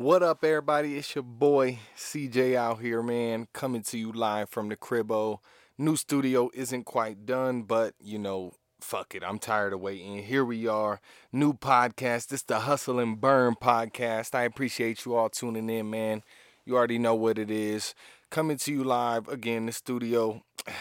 What up, everybody? It's your boy CJ out here, man, coming to you live from the cribbo. New studio isn't quite done, but you know, fuck it. I'm tired of waiting. Here we are. New podcast. This the Hustle and Burn podcast. I appreciate you all tuning in, man. You already know what it is. Coming to you live again, the studio.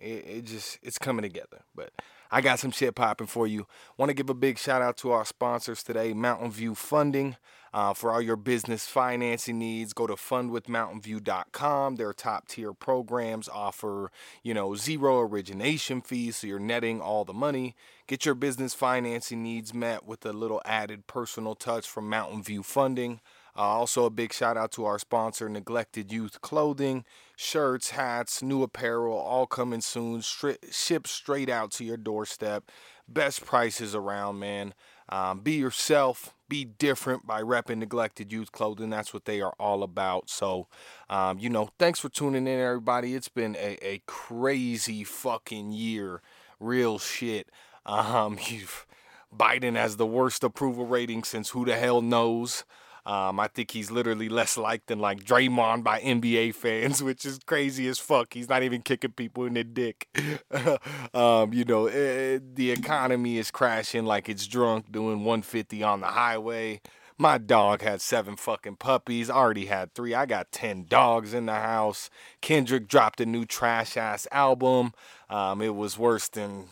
It, it just it's coming together. But I got some shit popping for you. Want to give a big shout out to our sponsors today, Mountain View Funding. Uh, for all your business financing needs, go to fundwithmountainview.com. Their top tier programs offer, you know, zero origination fees, so you're netting all the money. Get your business financing needs met with a little added personal touch from Mountain View Funding. Uh, also, a big shout out to our sponsor, Neglected Youth Clothing. Shirts, hats, new apparel, all coming soon. Stri- shipped straight out to your doorstep. Best prices around, man. Um, be yourself, be different by repping Neglected Youth Clothing. That's what they are all about. So, um, you know, thanks for tuning in, everybody. It's been a, a crazy fucking year. Real shit. Um, Biden has the worst approval rating since who the hell knows. Um, I think he's literally less liked than like Draymond by NBA fans, which is crazy as fuck. He's not even kicking people in the dick. um, you know, it, eh, the economy is crashing like it's drunk, doing 150 on the highway. My dog had seven fucking puppies. I already had three. I got 10 dogs in the house. Kendrick dropped a new trash ass album. Um, it was worse than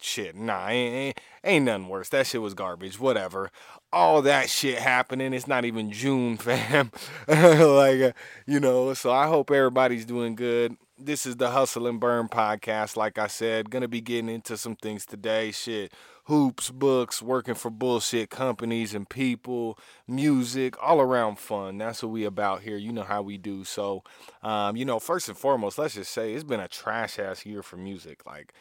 shit. Nah, ain't, ain't, ain't nothing worse. That shit was garbage. Whatever all that shit happening. It's not even June, fam. like, uh, you know, so I hope everybody's doing good. This is the Hustle and Burn podcast. Like I said, gonna be getting into some things today. Shit, hoops, books, working for bullshit companies and people, music, all around fun. That's what we about here. You know how we do. So, um, you know, first and foremost, let's just say it's been a trash ass year for music. Like,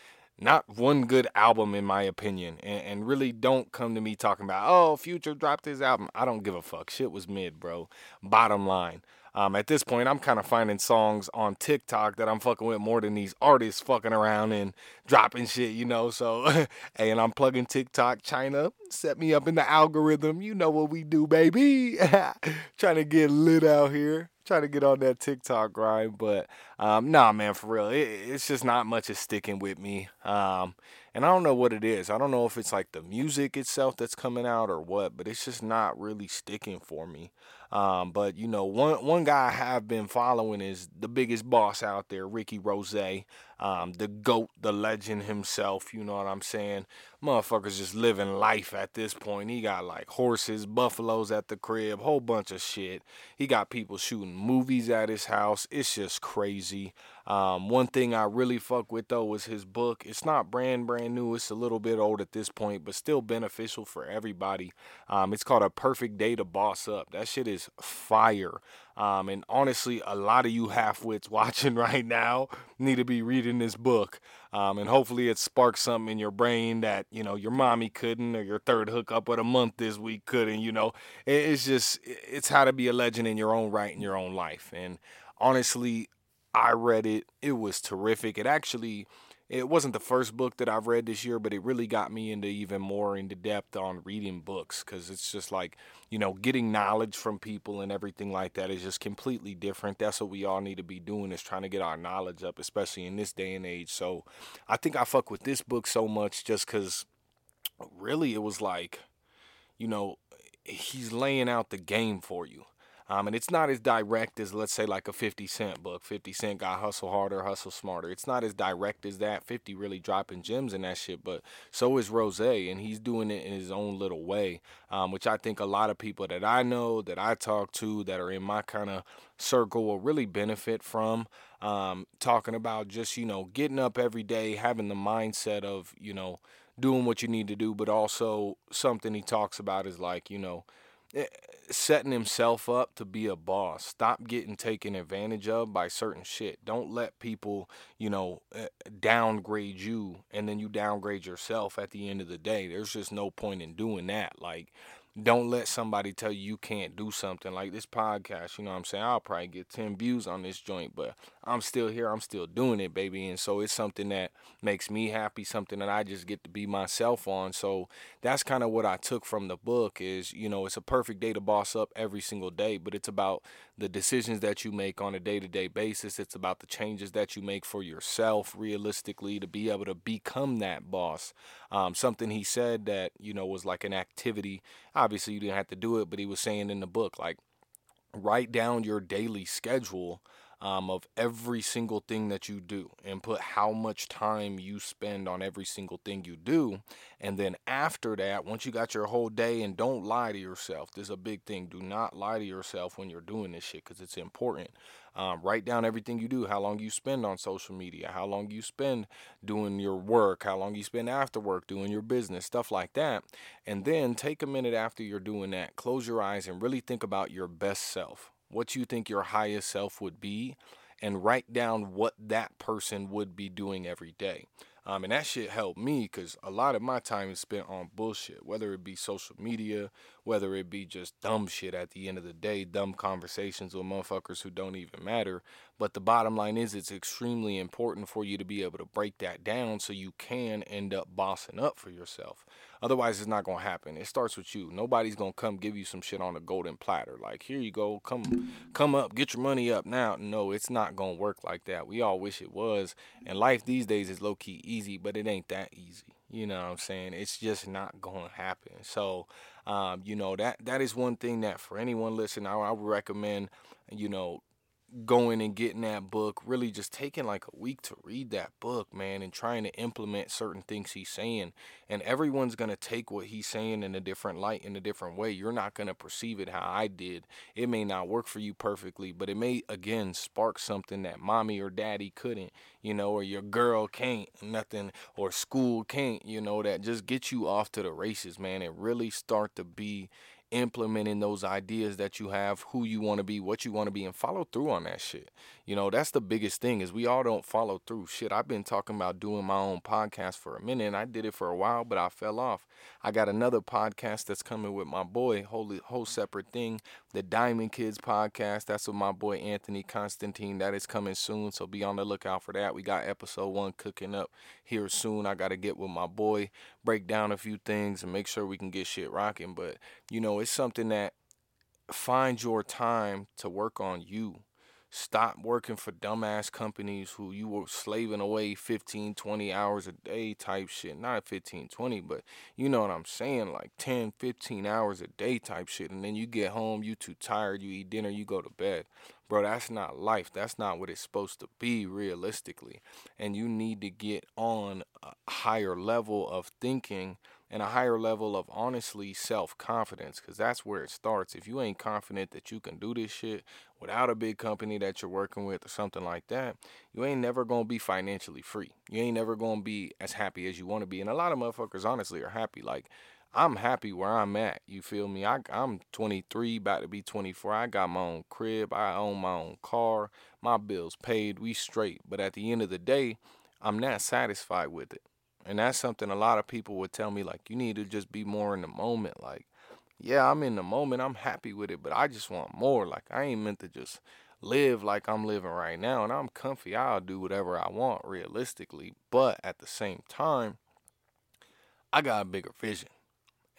not one good album in my opinion and, and, really don't come to me talking about oh future dropped his album. I don't give a fuck. Shit was mid bro. Bottom line. Um, at this point i'm kind of finding songs on tiktok that i'm fucking with more than these artists fucking around and dropping shit you know? So hey and i'm plugging tiktok. China set me up in the algorithm. You know what we do baby. Trying to get lit out here trying to get on that TikTok grind, but um, nah, man, for real, it, it's just not much is sticking with me. Um, and I don't know what it is. I don't know if it's like the music itself that's coming out or what, but it's just not really sticking for me. Um, but you know, one one guy I have been following is the biggest boss out there, Ricky Rozay, um, the goat, the legend himself. You know what I'm saying? Motherfuckers just living life at this point. He got like horses, buffaloes at the crib, whole bunch of shit. He got people shooting movies at his house. It's just crazy. Um, one thing I really fuck with though is his book. It's not brand brand new. It's a little bit old at this point, but still beneficial for everybody. Um, it's called A Perfect Day to Boss Up. That shit is fire. Um, and honestly, a lot of you half-wits watching right now need to be reading this book. Um, and hopefully it sparks something in your brain that, you know, your mommy couldn't or your third hookup of the month this week couldn't, you know. It's just, it's how to be a legend in your own right in your own life. And honestly, I read it. It was terrific. It actually it wasn't the first book that I've read this year, but it really got me into even more into depth on reading books because it's just like, you know, getting knowledge from people and everything like that is just completely different. That's what we all need to be doing is trying to get our knowledge up, especially in this day and age. So I think I fuck with this book so much just because really it was like, you know, he's laying out the game for you. Um, and it's not as direct as, let's say, like a 50 Cent book. 50 Cent got Hustle Harder, Hustle Smarter. It's not as direct as that. 50 really dropping gems in that shit, but so is Rose, and he's doing it in his own little way, um, which I think a lot of people that I know, that I talk to, that are in my kind of circle will really benefit from. Um, talking about just, you know, getting up every day, having the mindset of, you know, doing what you need to do, but also something he talks about is like, you know, setting himself up to be a boss. Stop getting taken advantage of by certain shit. Don't let people, you know, eh, downgrade you and then you downgrade yourself at the end of the day. There's just no point in doing that. Like, don't let somebody tell you you can't do something like this podcast. You know what I'm saying? I'll probably get 10 views on this joint, but I'm still here. I'm still doing it, baby. And so it's something that makes me happy, something that I just get to be myself on. So that's kind of what I took from the book is, you know, it's a perfect day to boss up every single day, but it's about the decisions that you make on a day-to-day basis. It's about the changes that you make for yourself realistically to be able to become that boss. Um, something he said that, you know, was like an activity. Obviously, you didn't have to do it, but he was saying in the book like write down your daily schedule um, of every single thing that you do and put how much time you spend on every single thing you do. And then after that, once you got your whole day, and don't lie to yourself. This is a big thing. Do not lie to yourself when you're doing this shit because it's important. Um, write down everything you do, how long you spend on social media, how long you spend doing your work, how long you spend after work doing your business, stuff like that. And then take a minute after you're doing that, close your eyes, and really think about your best self what you think your highest self would be, and write down what that person would be doing every day. Um, and that shit helped me because a lot of my time is spent on bullshit, whether it be social media, whether it be just dumb shit at the end of the day, dumb conversations with motherfuckers who don't even matter. But the bottom line is, it's extremely important for you to be able to break that down so you can end up bossing up for yourself. Otherwise, it's not gonna happen. It starts with you. Nobody's gonna come give you some shit on a golden platter. Like, here you go, come, come up, get your money up now. No, it's not gonna work like that. We all wish it was. And life these days is low key easy, but it ain't that easy. You know what I'm saying? It's just not gonna happen. So, um, you know that that is one thing that for anyone listening, I, I would recommend. You know, going and getting that book, really just taking like a week to read that book, man, and trying to implement certain things he's saying. And everyone's going to take what he's saying in a different light, in a different way. You're not going to perceive it how I did. It may not work for you perfectly, but it may, again, spark something that mommy or daddy couldn't, you know, or your girl can't, nothing, or school can't, you know, that just get you off to the races, man, and really start to be implementing those ideas that you have, who you want to be, what you want to be, and follow through on that shit. You know, that's the biggest thing is we all don't follow through. Shit, I've been talking about doing my own podcast for a minute, and I did it for a while, but I fell off. I got another podcast that's coming with my boy, whole whole separate thing, the Diamond Kids podcast. That's with my boy Anthony Constantine. That is coming soon, so be on the lookout for that. We got episode one cooking up here soon. I got to get with my boy, break down a few things, and make sure we can get shit rocking. But you know, it's something that find your time to work on you stop working for dumbass companies who you were slaving away 15 20 hours a day type shit. Not 15 20 but you know what i'm saying? Like 10 15 hours a day type shit and then you get home you too tired you eat dinner you go to bed. Bro that's not life. That's not what it's supposed to be realistically. And you need to get on a higher level of thinking and a higher level of honestly self confidence because that's where it starts. If you ain't confident that you can do this shit without a big company that you're working with or something like that, you ain't never gonna be financially free. You ain't never gonna be as happy as you wanna be. And a lot of motherfuckers honestly are happy. Like, I'm happy where I'm at. You feel me? I, I'm 23, about to be 24. I got my own crib. I own my own car. My bills paid. We straight. But at the end of the day, I'm not satisfied with it. And that's something a lot of people would tell me, like, you need to just be more in the moment. Like, yeah, I'm in the moment, I'm happy with it, but I just want more. Like, I ain't meant to just live like I'm living right now. And I'm comfy, I'll do whatever I want realistically. But at the same time, I got a bigger vision.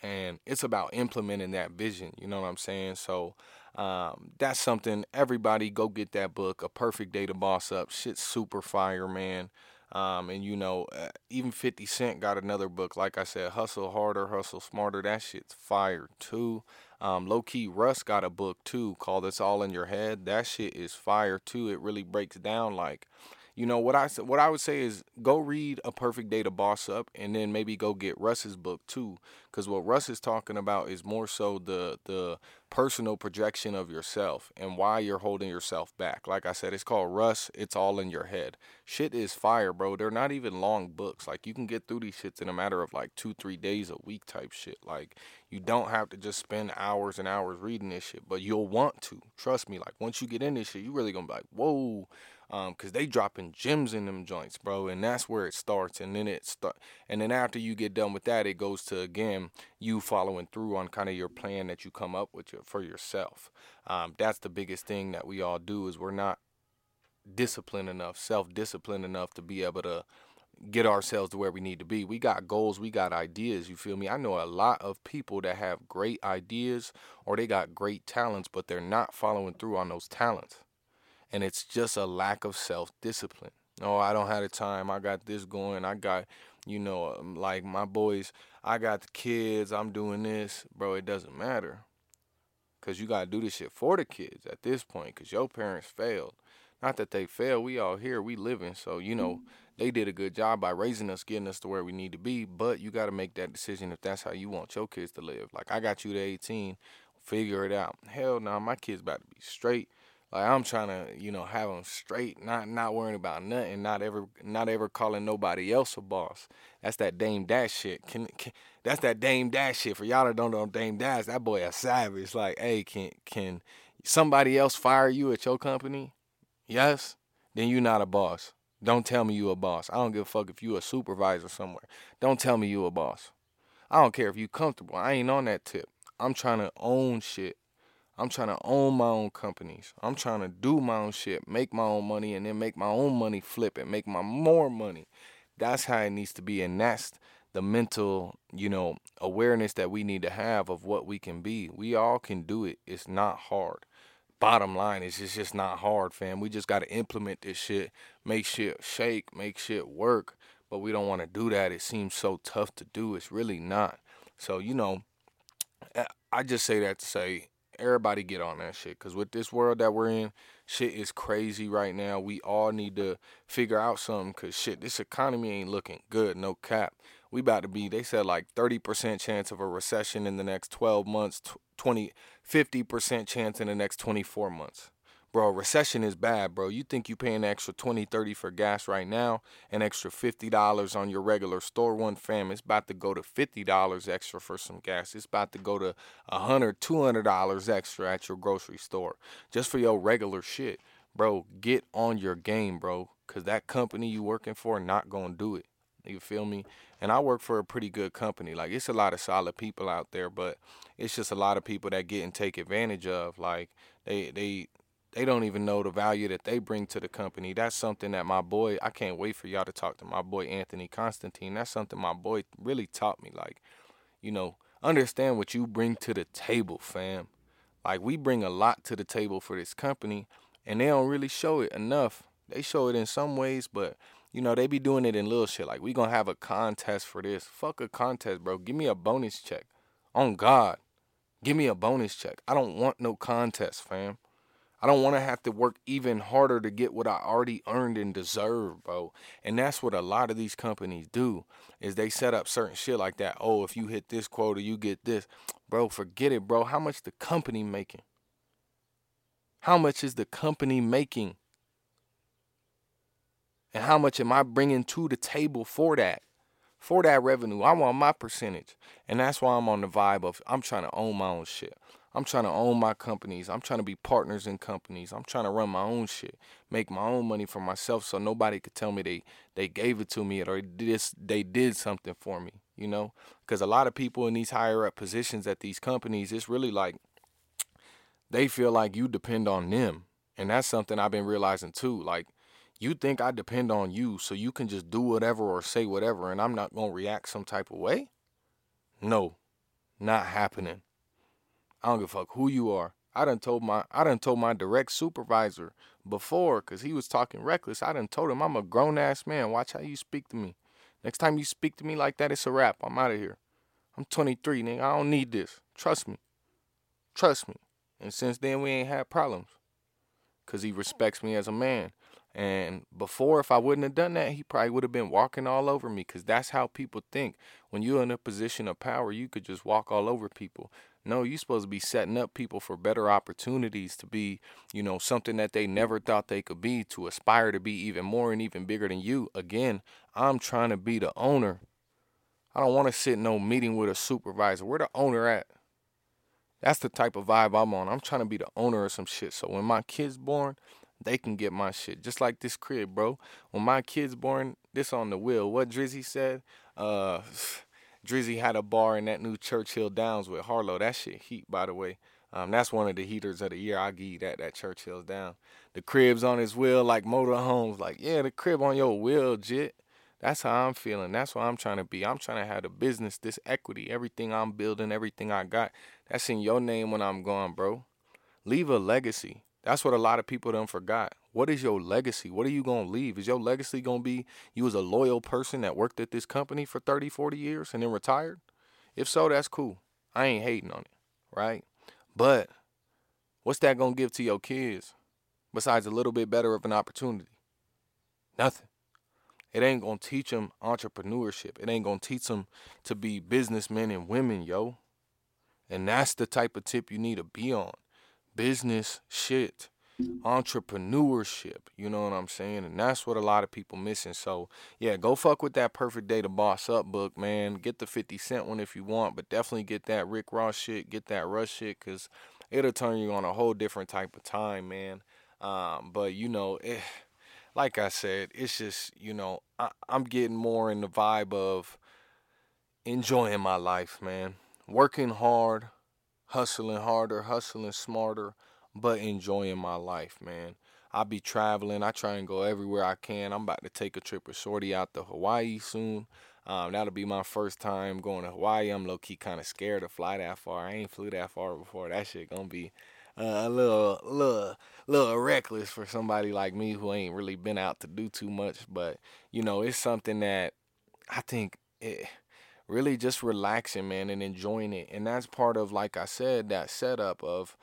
And it's about implementing that vision, you know what I'm saying? So, um, that's something everybody go get that book, A Perfect Day to Boss Up. Shit's super fire, man. Um, and you know, uh, even 50 Cent got another book. Like I said, Hustle Harder, Hustle Smarter. That shit's fire too. Um, low key, Russ got a book too called It's All in Your Head. That shit is fire too. It really breaks down like you know what I what I would say is go read a perfect day to boss up and then maybe go get Russ's book too cuz what Russ is talking about is more so the the personal projection of yourself and why you're holding yourself back. Like I said it's called Russ, it's all in your head. Shit is fire, bro. They're not even long books. Like you can get through these shits in a matter of like 2-3 days a week type shit. Like you don't have to just spend hours and hours reading this shit, but you'll want to. Trust me, like once you get in this shit, you really to be like, "Whoa, um, cause they dropping gems in them joints, bro, and that's where it starts. And then it start, and then after you get done with that, it goes to again you following through on kind of your plan that you come up with your, for yourself. Um, that's the biggest thing that we all do is we're not disciplined enough, self disciplined enough to be able to get ourselves to where we need to be. We got goals, we got ideas, you feel me? I know a lot of people that have great ideas or they got great talents, but they're not following through on those talents. And it's just a lack of self discipline. Oh, I don't have the time. I got this going. I got, you know, um, like my boys, I got the kids. I'm doing this. Bro, it doesn't matter. Because you got to do this shit for the kids at this point because your parents failed. Not that they failed. We all here. We living. So, you know, they did a good job by raising us, getting us to where we need to be. But you got to make that decision if that's how you want your kids to live. Like I got you to 18, figure it out. Hell no, nah, my kids about to be straight. Like I'm trying to, you know, have them straight, not not worrying about nothing, not ever, not ever calling nobody else a boss. That's that Dame Dash shit. Can, can that's that Dame Dash shit. For y'all that don't know Dame Dash, that boy a savage. Like, hey, can can somebody else fire you at your company? Yes, then you not a boss. Don't tell me you a boss. I don't give a fuck if you a supervisor somewhere. Don't tell me you a boss. I don't care if you comfortable. I ain't on that tip. I'm trying to own shit. I'm trying to own my own companies. I'm trying to do my own shit, make my own money, and then make my own money flip and make my more money. That's how it needs to be, and that's the mental, you know, awareness that we need to have of what we can be. We all can do it. It's not hard bottom line is it's just not hard, fam. We just got to implement this shit, make shit shake, make shit work. But we don't want to do that. It seems so tough to do. It's really not. So, you know, eh, I just say that to say everybody get on that shit. Because with this world that we're in, shit is crazy right now. We all need to figure out something. Because shit, this economy ain't looking good. No cap. We about to be, they said like 30% chance of a recession in the next 12 months, 20, 50% chance in the next 24 months. Bro, recession is bad, bro. You think you paying extra 20, 30 for gas right now, an extra $50 on your regular store one fam. It's about to go to $50 extra for some gas. It's about to go to $100, $200 extra at your grocery store just for your regular shit. Bro, get on your game, bro, cuz that company you working for not going to do it. You feel me? And I work for a pretty good company. Like it's a lot of solid people out there, but it's just a lot of people that get and take advantage of. Like they they they don't even know the value that they bring to the company. That's something that my boy, I can't wait for y'all to talk to my boy Anthony Constantine. That's something my boy really taught me. Like, you know, understand what you bring to the table, fam. Like, we bring a lot to the table for this company, and they don't really show it enough. They show it in some ways, but you know, they be doing it in little shit. Like, we gonna have a contest for this. Fuck a contest, bro. Give me a bonus check. On God. Give me a bonus check. I don't want no contest, fam. I don't want to have to work even harder to get what I already earned and deserve, bro. And that's what a lot of these companies do is they set up certain shit like that. Oh, if you hit this quota, you get this. Bro, forget it, bro. How much the company making? How much is the company making? And how much am I bringing to the table for that? For that revenue. I want my percentage. And that's why I'm on the vibe of I'm trying to own my own shit. I'm trying to own my companies. I'm trying to be partners in companies. I'm trying to run my own shit, make my own money for myself, so nobody could tell me they they gave it to me or this they did something for me. You know, because a lot of people in these higher up positions at these companies, it's really like they feel like you depend on them, and that's something I've been realizing too. Like you think I depend on you so you can just do whatever or say whatever and I'm not to react some type of way? No, not happening. I don't give a fuck who you are. I done told my I done told my direct supervisor before because he was talking reckless. I done told him I'm a grown ass man. Watch how you speak to me. Next time you speak to me like that, it's a wrap. I'm out of here. I'm 23, nigga. I don't need this. Trust me. Trust me. And since then, we ain't had problems. Because he respects me as a man. And before, if I wouldn't have done that, he probably would have been walking all over me because that's how people think. When you're in a position of power, you could just walk all over people. No, you're supposed to be setting up people for better opportunities to be, you know, something that they never thought they could be, to aspire to be even more and even bigger than you. Again, I'm trying to be the owner. I don't want to sit in no meeting with a supervisor. Where the owner at? That's the type of vibe I'm on. I'm trying to be the owner of some shit. So when my kid's born, they can get my shit. Just like this crib, bro. When my kid's born, this on the wheel. What Drizzy said, uh Drizzy had a bar in that new Churchill Downs with Harlow. That shit heat, by the way. Um, that's one of the heaters of the year. I give that. That Churchill's down. The crib's on his wheel like motorhomes. Like, yeah, the crib on your wheel, jit. That's how I'm feeling. That's what I'm trying to be. I'm trying to have the business, this equity, everything I'm building, everything I got. That's in your name when I'm gone, bro. Leave a legacy. That's what a lot of people done forgot. What is your legacy? What are you going to leave? Is your legacy going to be you as a loyal person that worked at this company for 30, 40 years and then retired? If so, that's cool. I ain't hating on it, right? But what's that going to give to your kids besides a little bit better of an opportunity? Nothing. It ain't going to teach them entrepreneurship. It ain't going to teach them to be businessmen and women, yo. And that's the type of tip you need to be on. Business shit, entrepreneurship. You know what I'm saying? And that's what a lot of people missing. So, yeah, go fuck with that Perfect Day to Boss Up book, man. Get the 50 Cent one if you want, but definitely get that Rick Ross shit, get that Russ shit, because it'll turn you on a whole different type of time, man. Um, but, you know, eh, like I said, it's just, you know, I, I'm getting more in the vibe of enjoying my life, man. Working hard, hustling harder, hustling smarter, but enjoying my life, man. I be traveling. I try and go everywhere I can. I'm about to take a trip with Shorty out to Hawaii soon. Um, that'll be my first time going to Hawaii. I'm low key kind of scared to fly that far. I ain't flew that far before. That shit gonna be uh, a little, little, little reckless for somebody like me who ain't really been out to do too much. But you know, it's something that I think it really just relaxing, man, and enjoying it. And that's part of, like I said, that setup of,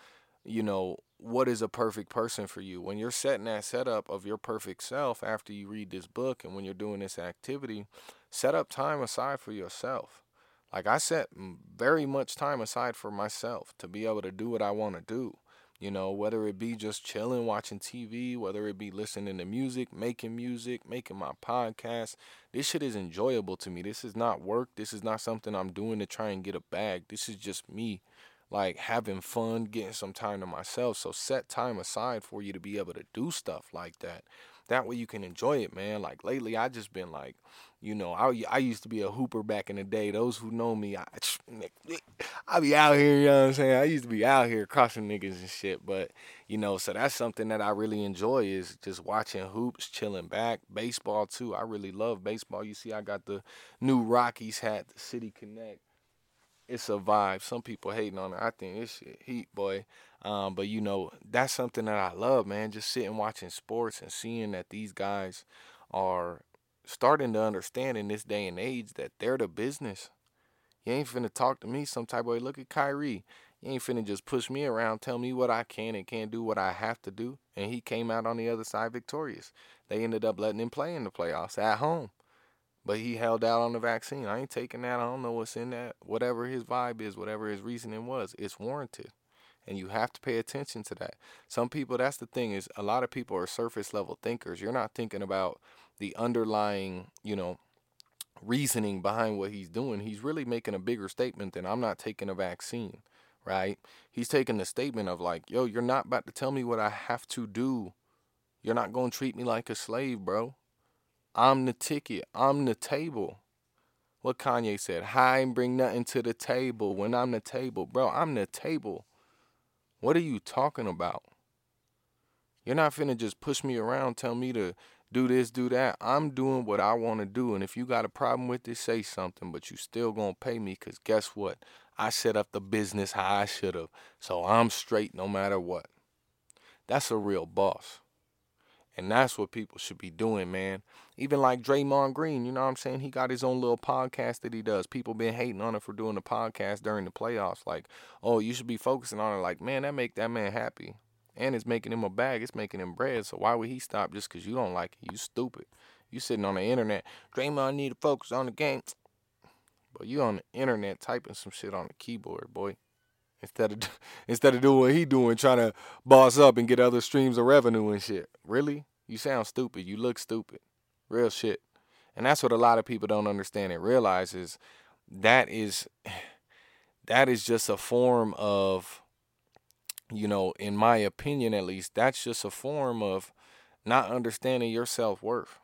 you know, what is a perfect person for you. When you're setting that setup of your perfect self after you read this book and when you're doing this activity, set up time aside for yourself. Like I set very much time aside for myself to be able to do what I want to do. You know, whether it be just chilling, watching TV, whether it be listening to music, making music, making my podcast. This shit is enjoyable to me. This is not work. This is not something I'm doing to try and get a bag. This is just me like having fun, getting some time to myself. So set time aside for you to be able to do stuff like that. That way you can enjoy it, man. Like lately, I just been like, you know, I I used to be a hooper back in the day. Those who know me, I I be out here, you know what I'm saying? I used to be out here crossing niggas and shit. But you know, so that's something that I really enjoy is just watching hoops, chilling back. Baseball too. I really love baseball. You see, I got the new Rockies hat, the City Connect it's a vibe. Some people hating on it. I think it's heat, boy. Um, but you know, that's something that I love, man. Just sitting watching sports and seeing that these guys are starting to understand in this day and age that they're the business. You ain't finna talk to me some type of way. Look at Kyrie. You ain't finna just push me around, tell me what I can and can't do, what I have to do. And he came out on the other side victorious. They ended up letting him play in the playoffs at home. But he held out on the vaccine. I ain't taking that. I don't know what's in that. Whatever his vibe is, whatever his reasoning was, it's warranted. And you have to pay attention to that. Some people, that's the thing, is a lot of people are surface level thinkers. You're not thinking about the underlying, you know, reasoning behind what he's doing. He's really making a bigger statement than I'm not taking a vaccine, right? He's taking the statement of like, yo, you're not about to tell me what I have to do. You're not going to treat me like a slave, bro. I'm the ticket. I'm the table. What Kanye said, I ain't bring nothing to the table when I'm the table. Bro, I'm the table. What are you talking about? You're not finna just push me around, tell me to do this, do that. I'm doing what I want to do. And if you got a problem with it, say something, but you still gonna pay me because guess what? I set up the business how I should have. So I'm straight no matter what. That's a real boss. And that's what people should be doing, man. Even like Draymond Green, you know what I'm saying? He got his own little podcast that he does. People been hating on him for doing the podcast during the playoffs. Like, oh, you should be focusing on it. Like, man, that make that man happy. And it's making him a bag. It's making him bread. So why would he stop just because you don't like it? You stupid. You sitting on the internet. Draymond need to focus on the game. But you on the internet typing some shit on the keyboard, boy. Instead of instead of doing what he doing, trying to boss up and get other streams of revenue and shit. Really? You sound stupid. You look stupid. Real shit. And that's what a lot of people don't understand and realize is that is that is just a form of you know, in my opinion at least, that's just a form of not understanding your self worth.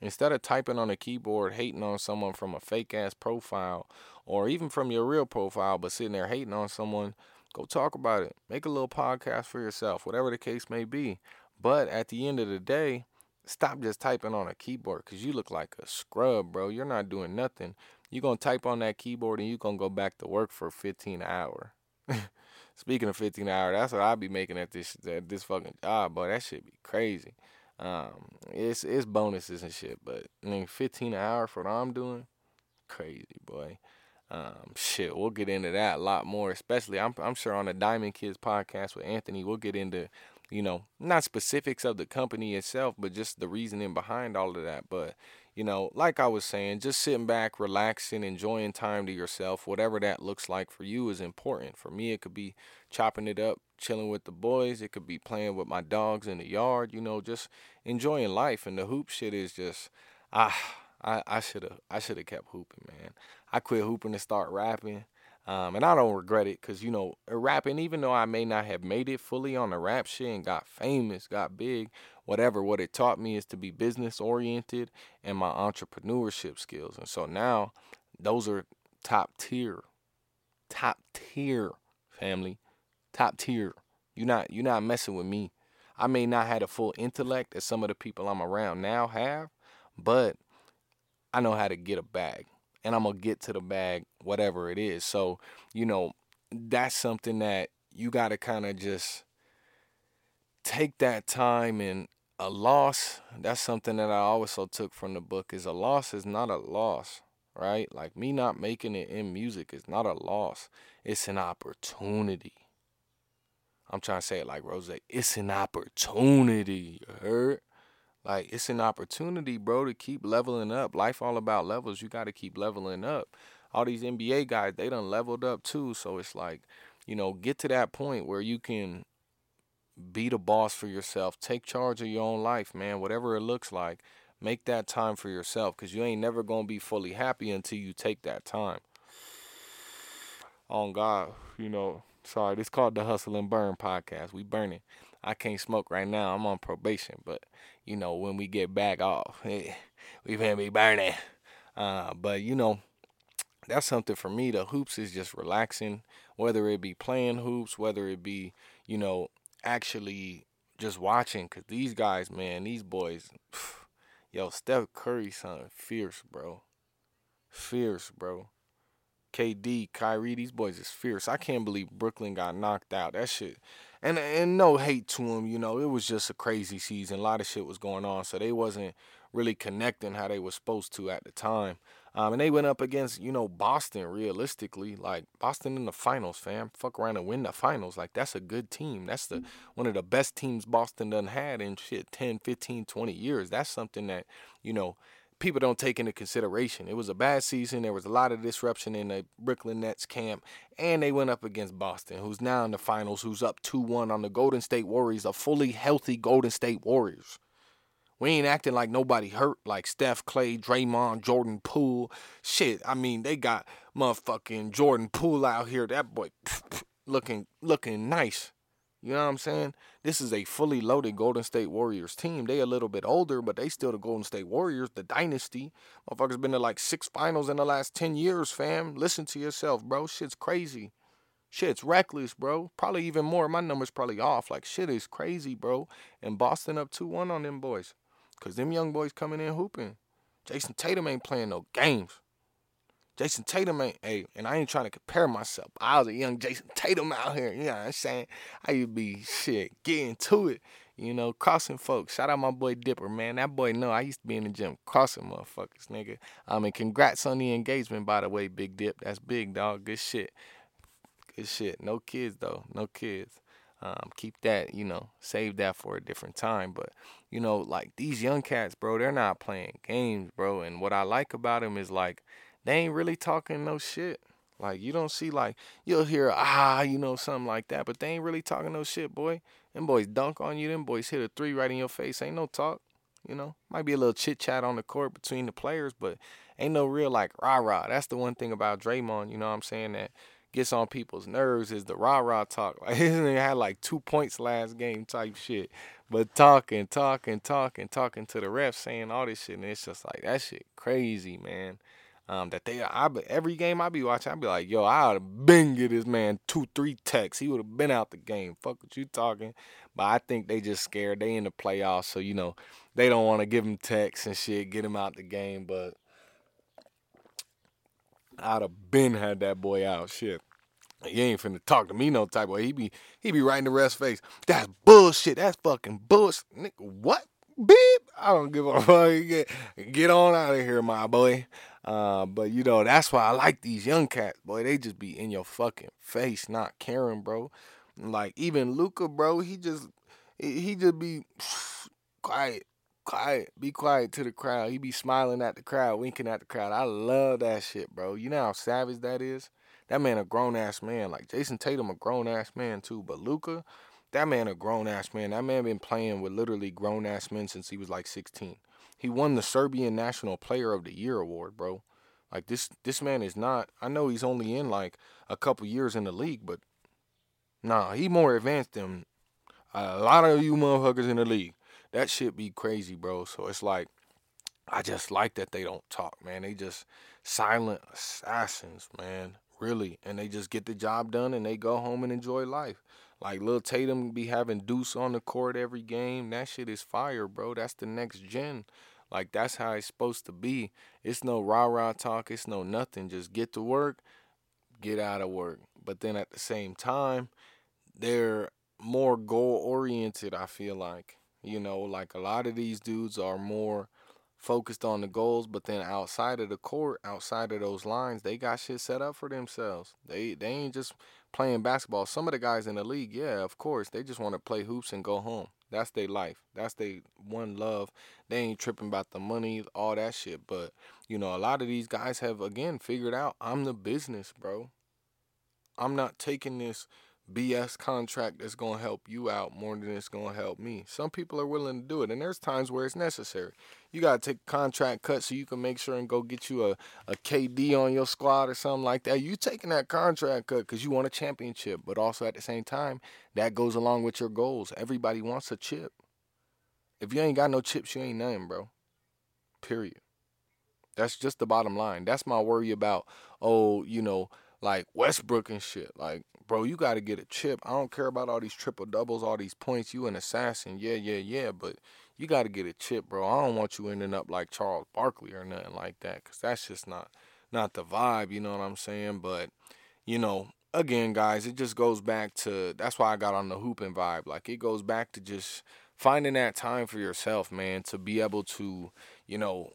Instead of typing on a keyboard, hating on someone from a fake ass profile, or even from your real profile, but sitting there hating on someone, Go talk about it. Make a little podcast for yourself, whatever the case may be. But at the end of the day, stop just typing on a keyboard because you look like a scrub, bro. You're not doing nothing. You're going to type on that keyboard and you're going to go back to work for 15 hour. Speaking of 15 hour, that's what I be making at this at this fucking job, boy. That shit be crazy. Um, it's it's bonuses and shit, but I mean, 15 an hour for what I'm doing, crazy, boy. Um, shit, we'll get into that a lot more, especially I'm I'm sure on the Diamond Kids podcast with Anthony, we'll get into, you know, not specifics of the company itself, but just the reasoning behind all of that. But, you know, like I was saying, just sitting back, relaxing, enjoying time to yourself, whatever that looks like for you is important. For me, it could be chopping it up, chilling with the boys, it could be playing with my dogs in the yard, you know, just enjoying life. And the hoop shit is just ah I I should have I should have kept hooping, man. I quit hooping to start rapping. Um, and I don't regret it because, you know, rapping, even though I may not have made it fully on the rap shit and got famous, got big, whatever, what it taught me is to be business oriented and my entrepreneurship skills. And so now those are top tier, top tier family, top tier. You're not, you're not messing with me. I may not have the full intellect that some of the people I'm around now have, but I know how to get a bag and I'm gonna get to the bag, whatever it is. So, you know, that's something that you gotta kind of just take that time and a loss. That's something that I also took from the book is a loss is not a loss, right? Like me not making it in music is not a loss. It's an opportunity. I'm trying to say it like Rose. It's an opportunity. You heard? Like it's an opportunity, bro, to keep leveling up. Life all about levels. You got to keep leveling up. All these NBA guys, they done leveled up too. So it's like, you know, get to that point where you can be the boss for yourself. Take charge of your own life, man. Whatever it looks like, make that time for yourself because you ain't never gonna be fully happy until you take that time. On God, you know. Sorry, this called the Hustle and Burn podcast. We burning. I can't smoke right now. I'm on probation, but you know when we get back off, we gonna be burning. Uh, but you know that's something for me. The hoops is just relaxing, whether it be playing hoops, whether it be you know actually just watching. Cause these guys, man, these boys, yo, Steph Curry, son, fierce, bro, fierce, bro. KD, Kyrie, these boys is fierce. I can't believe Brooklyn got knocked out. That shit. And and no hate to them, you know, it was just a crazy season. A lot of shit was going on, so they wasn't really connecting how they were supposed to at the time. Um, and they went up against, you know, Boston realistically. Like Boston in the finals, fam. Fuck around and win the finals. Like that's a good team. That's the one of the best teams Boston done had in shit 10, 15, 20 years. That's something that, you know, people don't take into consideration. It was a bad season. There was a lot of disruption in the Brooklyn Nets camp, and they went up against Boston, who's now in the finals, who's up 2 1 on the Golden State Warriors, a fully healthy Golden State Warriors. We ain't acting like nobody hurt, like Steph, Clay, Draymond, Jordan Poole. Shit, I mean, they got motherfucking Jordan Poole out here. That boy looking looking nice. You know what I'm saying? This is a fully loaded Golden State Warriors team. They a little bit older, but they still the Golden State Warriors, the dynasty. Motherfuckers been to like six finals in the last 10 years, fam. Listen to yourself, bro. Shit's crazy. Shit's reckless, bro. Probably even more. My number's probably off. Like, shit is crazy, bro. And Boston up 2 1 on them boys. Because them young boys coming in hooping. Jayson Tatum ain't playing no games. Jayson Tatum ain't, hey, and I ain't trying to compare myself. I was a young Jayson Tatum out here, you know what I'm saying? I used to be, shit, getting to it, you know, crossing folks. Shout out my boy Dipper, man. That boy know I used to be in the gym crossing motherfuckers, nigga. I mean, congrats on the engagement, by the way, Big Dip. That's big, dog. Good shit. Good shit. No kids, though. No kids. Um, keep that, you know, save that for a different time. But, you know, like these young cats, bro, they're not playing games, bro. And what I like about them is like, they ain't really talking no shit. Like you don't see like you'll hear ah, you know, something like that, but they ain't really talking no shit, boy. Them boys dunk on you, them boys hit a three right in your face. Ain't no talk. You know, might be a little chit chat on the court between the players, but ain't no real like rah rah. That's the one thing about Draymond, you know what I'm saying, that gets on people's nerves is the rah rah talk. Like his had like two points last game type shit. But talking, talking, talking, talking to the refs saying all this shit, and it's just like that shit crazy, man. Um, that they, I every game I be watching, I be like, yo, I would have been get this man two, three techs. He would have been out the game. Fuck what you talking. But I think they just scared. They in the playoffs, so you know they don't want to give him techs and shit, get him out the game. But I'd have been had that boy out. Shit. He ain't finna talk to me no type of way. He be he be right in the rest face. That's bullshit. That's fucking bullshit. Nigga, what? Beep. I don't give a fuck. Get, get on out of here, my boy. Uh, but you know, that's why I like these young cats, boy. They just be in your fucking face, not caring, bro. Like even Luka, bro, he just he just be quiet, quiet, be quiet to the crowd. He be smiling at the crowd, winking at the crowd. I love that shit, bro. You know how savage that is? That man a grown ass man. Like Jayson Tatum a grown ass man too. But Luka, that man a grown ass man. That man been playing with literally grown ass men since he was like 16. He won the Serbian National Player of the Year award, bro. Like this this man is not I know he's only in like a couple years in the league, but nah, he more advanced than a lot of you motherfuckers in the league. That shit be crazy, bro. So it's like I just like that they don't talk, man. They just silent assassins, man really, and they just get the job done and they go home and enjoy life. Like Lil Tatum be having Deuce on the court every game. That shit is fire, bro. That's the next gen. Like that's how it's supposed to be. It's no rah rah talk. It's no nothing. Just get to work, get out of work. But then at the same time, they're more goal oriented. I feel like you know, like a lot of these dudes are more focused on the goals, but then outside of the court, outside of those lines, they got shit set up for themselves. They they ain't just playing basketball. Some of the guys in the league, yeah, of course, they just want to play hoops and go home. That's their life. That's their one love. They ain't tripping about the money, all that shit. But you know, a lot of these guys have again figured out I'm the business, bro. I'm not taking this BS contract that's going to help you out more than it's going to help me. Some people are willing to do it, and there's times where it's necessary. You got to take contract cut so you can make sure and go get you a, a KD on your squad or something like that. You taking that contract cut because you want a championship, but also at the same time, that goes along with your goals. Everybody wants a chip. If you ain't got no chips, you ain't nothing, bro. Period. That's just the bottom line. That's my worry about, oh, you know, like Westbrook and shit. Like, bro, you got to get a chip. I don't care about all these triple doubles, all these points. You an assassin, yeah, yeah, yeah, but you got to get a chip, bro. I don't want you ending up like Charles Barkley or nothing like that, cause that's just not not the vibe. You know what I'm saying? But you know, again, guys, it just goes back to that's why I got on the hooping vibe. Like it goes back to just finding that time for yourself, man, to be able to, you know,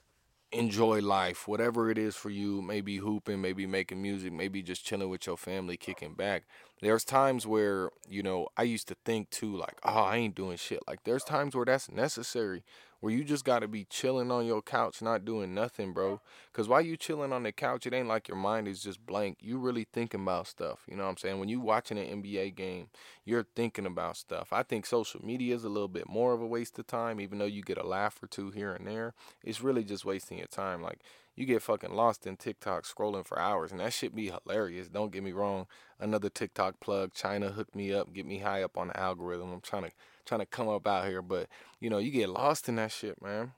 enjoy life, whatever it is for you. Maybe hooping, maybe making music, maybe just chilling with your family, kicking back. There's times where, you know, I used to think too, like, oh, I ain't doing shit. Like, there's times where that's necessary where you just gotta be chilling on your couch, not doing nothing, bro. Cause while you chilling on the couch, it ain't like your mind is just blank. You really thinking about stuff. You know what I'm saying? When you watching an NBA game, you're thinking about stuff. I think social media is a little bit more of a waste of time, even though you get a laugh or two here and there. It's really just wasting your time. Like you get fucking lost in TikTok scrolling for hours, and that shit be hilarious. Don't get me wrong. Another TikTok plug. China hooked me up, get me high up on the algorithm. I'm trying to trying to come up out here, but you know, you get lost in that shit, man.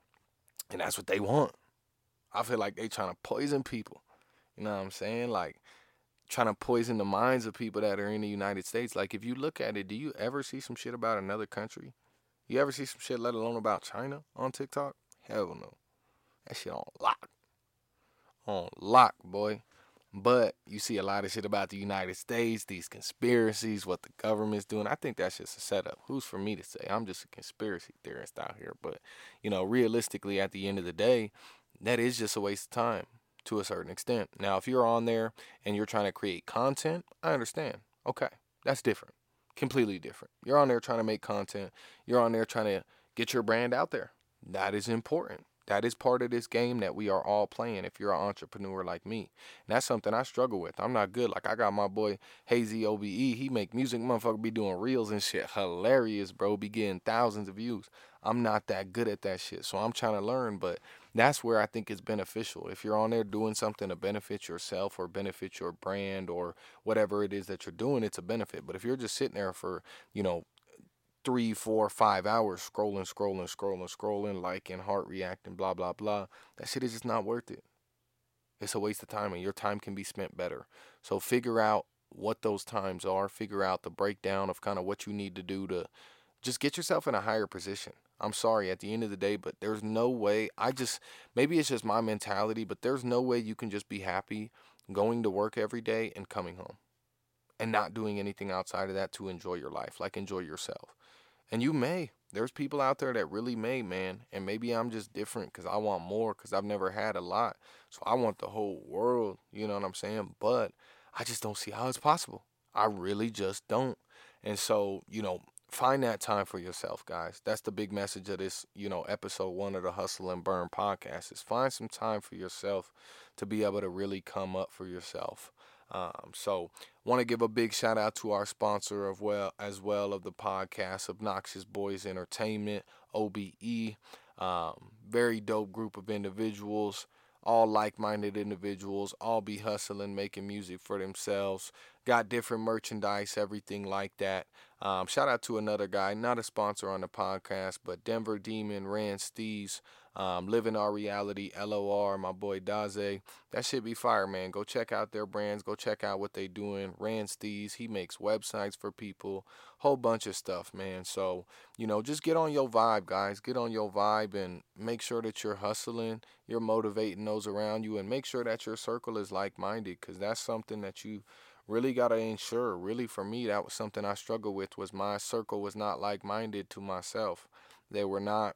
And that's what they want. I feel like they trying to poison people. You know what I'm saying? Like trying to poison the minds of people that are in the United States. Like if you look at it, do you ever see some shit about another country? You ever see some shit, let alone about China on TikTok? Hell no. That shit on lock. On lock, boy. But you see a lot of shit about the United States, these conspiracies, what the government's doing. I think that's just a setup. Who's for me to say? I'm just a conspiracy theorist out here. But, you know, realistically, at the end of the day, that is just a waste of time to a certain extent. Now, if you're on there and you're trying to create content, I understand. Okay, that's different. Completely different. You're on there trying to make content, you're on there trying to get your brand out there. That is important. That is part of this game that we are all playing if you're an entrepreneur like me. And that's something I struggle with. I'm not good. Like I got my boy Hazy OBE. He make music, motherfucker be doing reels and shit. Hilarious, bro. Be getting thousands of views. I'm not that good at that shit. So I'm trying to learn, but that's where I think it's beneficial. If you're on there doing something to benefit yourself or benefit your brand or whatever it is that you're doing, it's a benefit. But if you're just sitting there for, you know, three, four, five hours scrolling, scrolling, scrolling, scrolling, liking, heart reacting, blah, blah, blah. That shit is just not worth it. it's a waste of time and your time can be spent better. So figure out what those times are, figure out the breakdown of kind of what you need to do to just get yourself in a higher position. I'm sorry at the end of the day, but there's no way. I just, maybe it's just my mentality, but there's no way you can just be happy going to work every day and coming home and not doing anything outside of that to enjoy your life, like enjoy yourself. And you may. There's people out there that really may, man. And maybe I'm just different because I want more because I've never had a lot. So I want the whole world, you know what I'm saying? But I just don't see how it's possible. I really just don't. And so, you know, find that time for yourself, guys. That's the big message of this, you know, episode one of the Hustle and Burn podcast is find some time for yourself to be able to really come up for yourself. Um, so, want to give a big shout out to our sponsor of well as well of the podcast, Obnoxious Boys Entertainment (OBE). Um, very dope group of individuals, all like-minded individuals, all be hustling, making music for themselves. Got different merchandise, everything like that. Um, shout out to another guy, not a sponsor on the podcast, but Denver Demon Rand Stees. Um, Living Our Reality, LOR, my boy Daze. That should be fire, man. Go check out their brands. Go check out what they doing. Rand Stees, he makes websites for people. Whole bunch of stuff, man. So, you know, just get on your vibe, guys. Get on your vibe and make sure that you're hustling. You're motivating those around you and make sure that your circle is like-minded because that's something that you really got to ensure really for me that was something i struggled with was my circle was not like-minded to myself they were not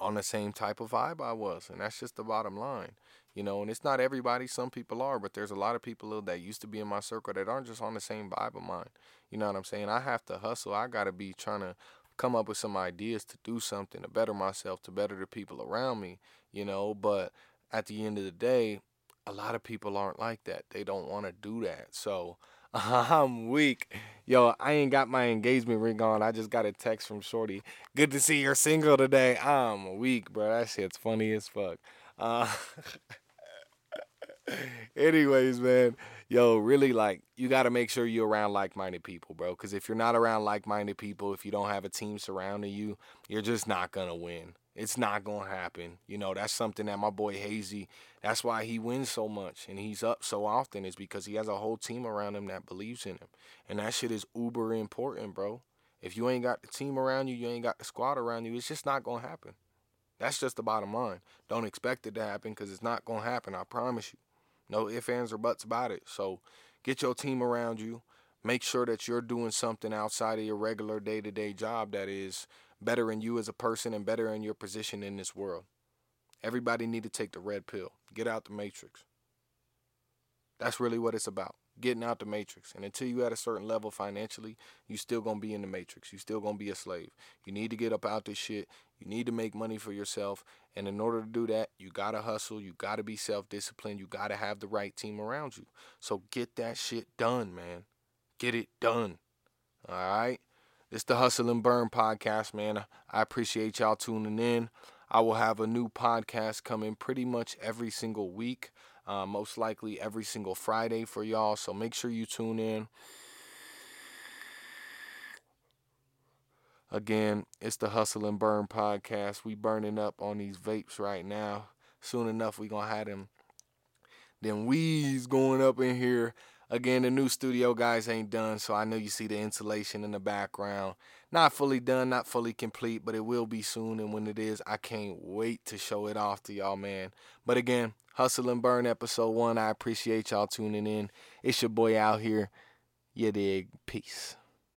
on the same type of vibe I was. And that's just the bottom line. You know, and it's not everybody, some people are, but there's a lot of people that used to be in my circle that aren't just on the same vibe of mine. You know what I'm saying? I have to hustle. I got to be trying to come up with some ideas to do something to better myself, to better the people around me, you know, but at the end of the day, a lot of people aren't like that. They don't want to do that. So, I'm weak. Yo, I ain't got my engagement ring on. I just got a text from Shorty. Good to see you're single today. I'm weak, bro. That shit's funny as fuck. Uh, anyways, man. Yo, really, like, you got to make sure you're around like minded people, bro. Because if you're not around like minded people, if you don't have a team surrounding you, you're just not to win. It's not gonna happen. You know, that's something that my boy Hazy, that's why he wins so much and he's up so often, is because he has a whole team around him that believes in him. And that shit is uber important, bro. If you ain't got the team around you, you ain't got the squad around you, it's just not gonna happen. That's just the bottom line. Don't expect it to happen because it's not gonna happen, I promise you. No ifs, ands, or buts about it. So get your team around you. Make sure that you're doing something outside of your regular day to day job that is bettering you as a person and bettering your position in this world. Everybody need to take the red pill. Get out the matrix. That's really what it's about. Getting out the matrix. And until you at a certain level financially, you still gonna be in the matrix. You still gonna be a slave. You need to get up out this shit. You need to make money for yourself. And in order to do that, you gotta hustle. You gotta be self-disciplined. You gotta have the right team around you. So get that shit done, man. Get it done. All right. It's the Hustle and Burn podcast, man. I appreciate y'all tuning in. I will have a new podcast coming pretty much every single week, uh, most likely every single Friday for y'all. So make sure you tune in. Again, it's the Hustle and Burn podcast. We burning up on these vapes right now. Soon enough, we gonna have them, Then weeds going up in here. Again, the new studio guys ain't done, so I know you see the insulation in the background. Not fully done, not fully complete, but it will be soon. And when it is, I can't wait to show it off to y'all, man. But again, Hustle and Burn episode one. I appreciate y'all tuning in. It's your boy out here. You dig. Peace.